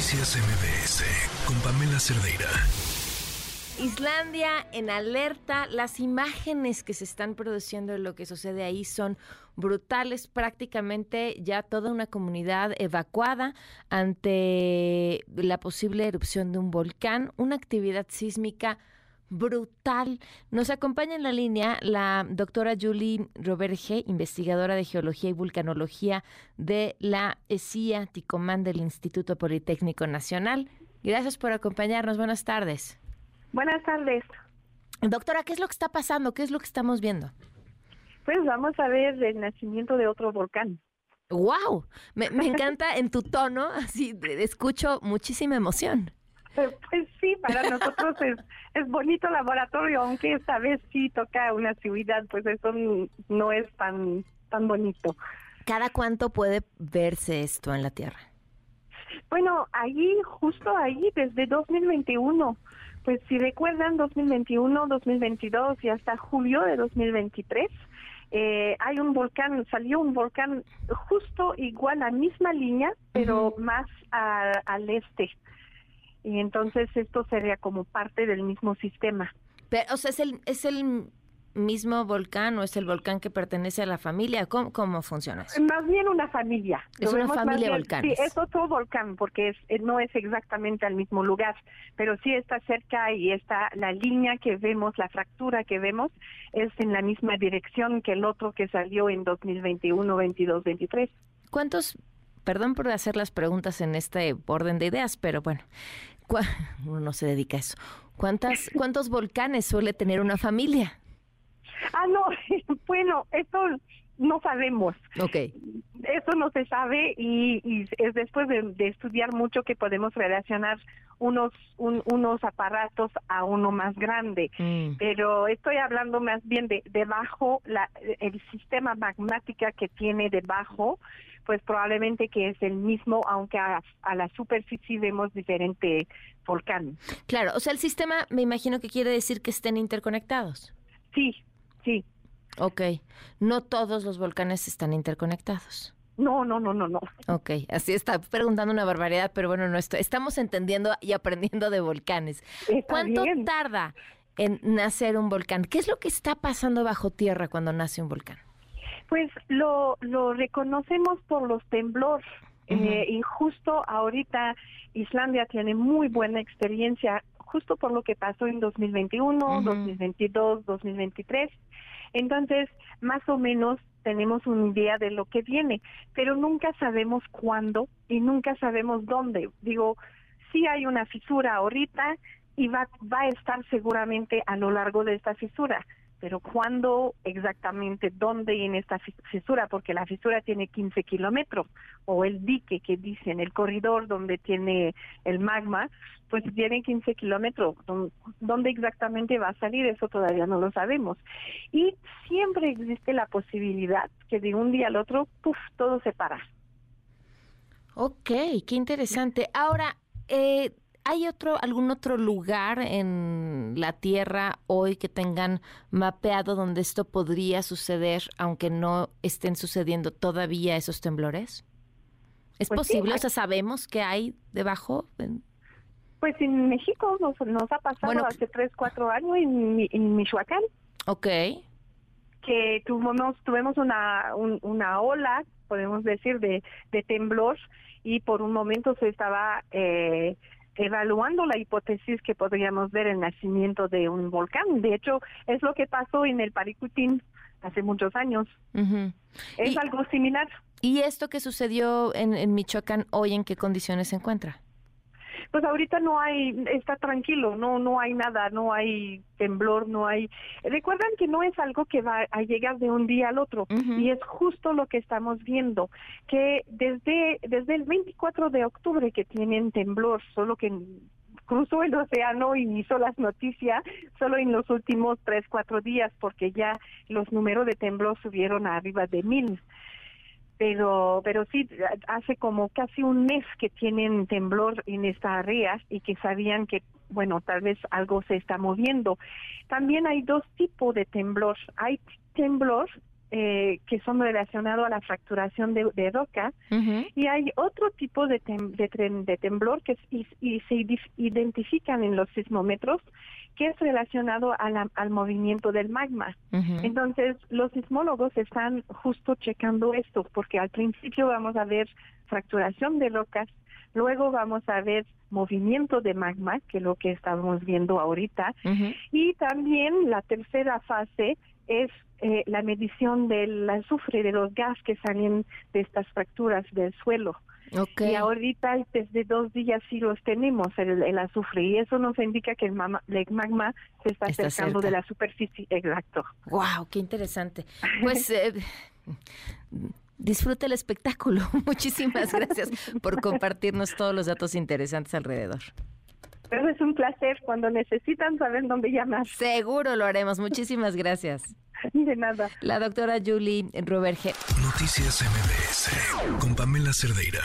Noticias MBS con Pamela Cerdeira. Islandia en alerta. Las imágenes que se están produciendo de lo que sucede ahí son brutales. Prácticamente ya toda una comunidad evacuada ante la posible erupción de un volcán, una actividad sísmica brutal. Nos acompaña en la línea la doctora Julie Roberge, investigadora de Geología y Vulcanología de la ESIA Ticomán del Instituto Politécnico Nacional. Gracias por acompañarnos. Buenas tardes. Buenas tardes. Doctora, ¿qué es lo que está pasando? ¿Qué es lo que estamos viendo? Pues vamos a ver el nacimiento de otro volcán. ¡Wow! Me, encanta en tu tono, así escucho muchísima emoción. Pues sí, para nosotros es, es bonito laboratorio, aunque esta vez sí toca una ciudad, pues eso no es tan, tan bonito. ¿Cada cuánto puede verse esto en la Tierra? Bueno, ahí, justo ahí, desde 2021. Pues si recuerdan, 2021, 2022 y hasta julio de 2023, eh, hay un volcán, salió un volcán justo igual, a la misma línea, pero más al este y entonces esto sería como parte del mismo sistema. Pero, o sea, es el, es el mismo volcán o es el volcán que pertenece a la familia? ¿Cómo, cómo funciona eso? Más bien una familia. Es una familia volcán. Sí, es otro volcán porque es, eh, no es exactamente al mismo lugar, pero sí está cerca y está la línea que vemos, la fractura que vemos, es en la misma dirección que el otro que salió en 2021, 22, 23. ¿Cuántos perdón por hacer las preguntas en este orden de ideas, pero bueno, uno no se dedica a eso. ¿Cuántas, ¿Cuántos volcanes suele tener una familia? Ah, no, bueno, esto no sabemos. Ok. Eso no se sabe y, es después de, estudiar mucho que podemos relacionar unos unos aparatos a uno más grande. Mm. Pero estoy hablando más bien de debajo, la, el sistema magmática que tiene debajo pues probablemente que es el mismo, aunque a, la superficie vemos diferente volcán. Claro, o sea, el sistema me imagino que quiere decir que estén interconectados. Sí, sí. Ok, no todos los volcanes están interconectados. No, no, no, no, no. Ok, así está preguntando una barbaridad, pero bueno, no estamos entendiendo y aprendiendo de volcanes. ¿Cuánto tarda en nacer un volcán? ¿Qué es lo que está pasando bajo tierra cuando nace un volcán? Pues lo, lo reconocemos por los temblores. Eh, y justo ahorita Islandia tiene muy buena experiencia, justo por lo que pasó en 2021, 2022, 2023. Entonces, más o menos tenemos una idea de lo que viene, pero nunca sabemos cuándo y nunca sabemos dónde. Digo, sí hay una fisura ahorita y va, va a estar seguramente a lo largo de esta fisura pero ¿cuándo exactamente? ¿Dónde en esta fisura? Porque la fisura tiene 15 kilómetros, o el dique que dicen, el corredor donde tiene el magma, pues tiene 15 kilómetros. ¿Dónde exactamente va a salir? Eso todavía no lo sabemos. Y siempre existe la posibilidad que de un día al otro, ¡puf!, todo se para. Ok, qué interesante. Ahora, eh, ¿Hay otro, algún otro lugar en la Tierra hoy que tengan mapeado donde esto podría suceder, aunque no estén sucediendo todavía esos temblores? ¿Es pues posible? o sea, ¿sabemos qué hay debajo? Pues en México nos, nos ha pasado hace tres, cuatro años en, en Michoacán. Ok. Que tuvimos, tuvimos una, una ola, podemos decir, de, de temblor y por un momento se estaba... Eh, evaluando la hipótesis que podríamos ver el nacimiento de un volcán. De hecho, es lo que pasó en el Paricutín hace muchos años. Es algo similar. ¿Y esto que sucedió en, en Michoacán hoy en qué condiciones se encuentra? Pues ahorita no hay, está tranquilo, no, no hay nada, no hay temblor, no hay. Recuerdan que no es algo que va a llegar de un día al otro y es justo lo que estamos viendo, que desde desde el 24 de octubre que tienen temblor, solo que cruzó el océano y hizo las noticias solo en los últimos tres, cuatro días, porque ya los números de temblor subieron a arriba de mil pero pero sí hace como casi un mes que tienen temblor en esta área y que sabían que bueno tal vez algo se está moviendo. También hay dos tipos de temblor. Hay temblor eh, que son relacionados a la fracturación de, de roca y hay otro tipo de, de, temblor que y, se identifican en los sismómetros que es relacionado al movimiento del magma. Entonces, los sismólogos están justo checando esto, porque al principio vamos a ver fracturación de rocas, luego vamos a ver movimiento de magma, que es lo que estamos viendo ahorita, y también la tercera fase es eh, la medición del azufre, de los gases que salen de estas fracturas del suelo. Y ahorita desde dos días sí los tenemos, el, azufre, y eso nos indica que el, magma se está, acercando de la superficie. Exacto. ¡Wow! ¡Qué interesante! Pues... Eh, disfruta el espectáculo. Muchísimas gracias por compartirnos todos los datos interesantes alrededor. Pero es un placer cuando necesitan saber dónde llamar. Seguro lo haremos. Muchísimas gracias. De nada. La doctora Julie Roberge. Noticias MBS con Pamela Cerdeira.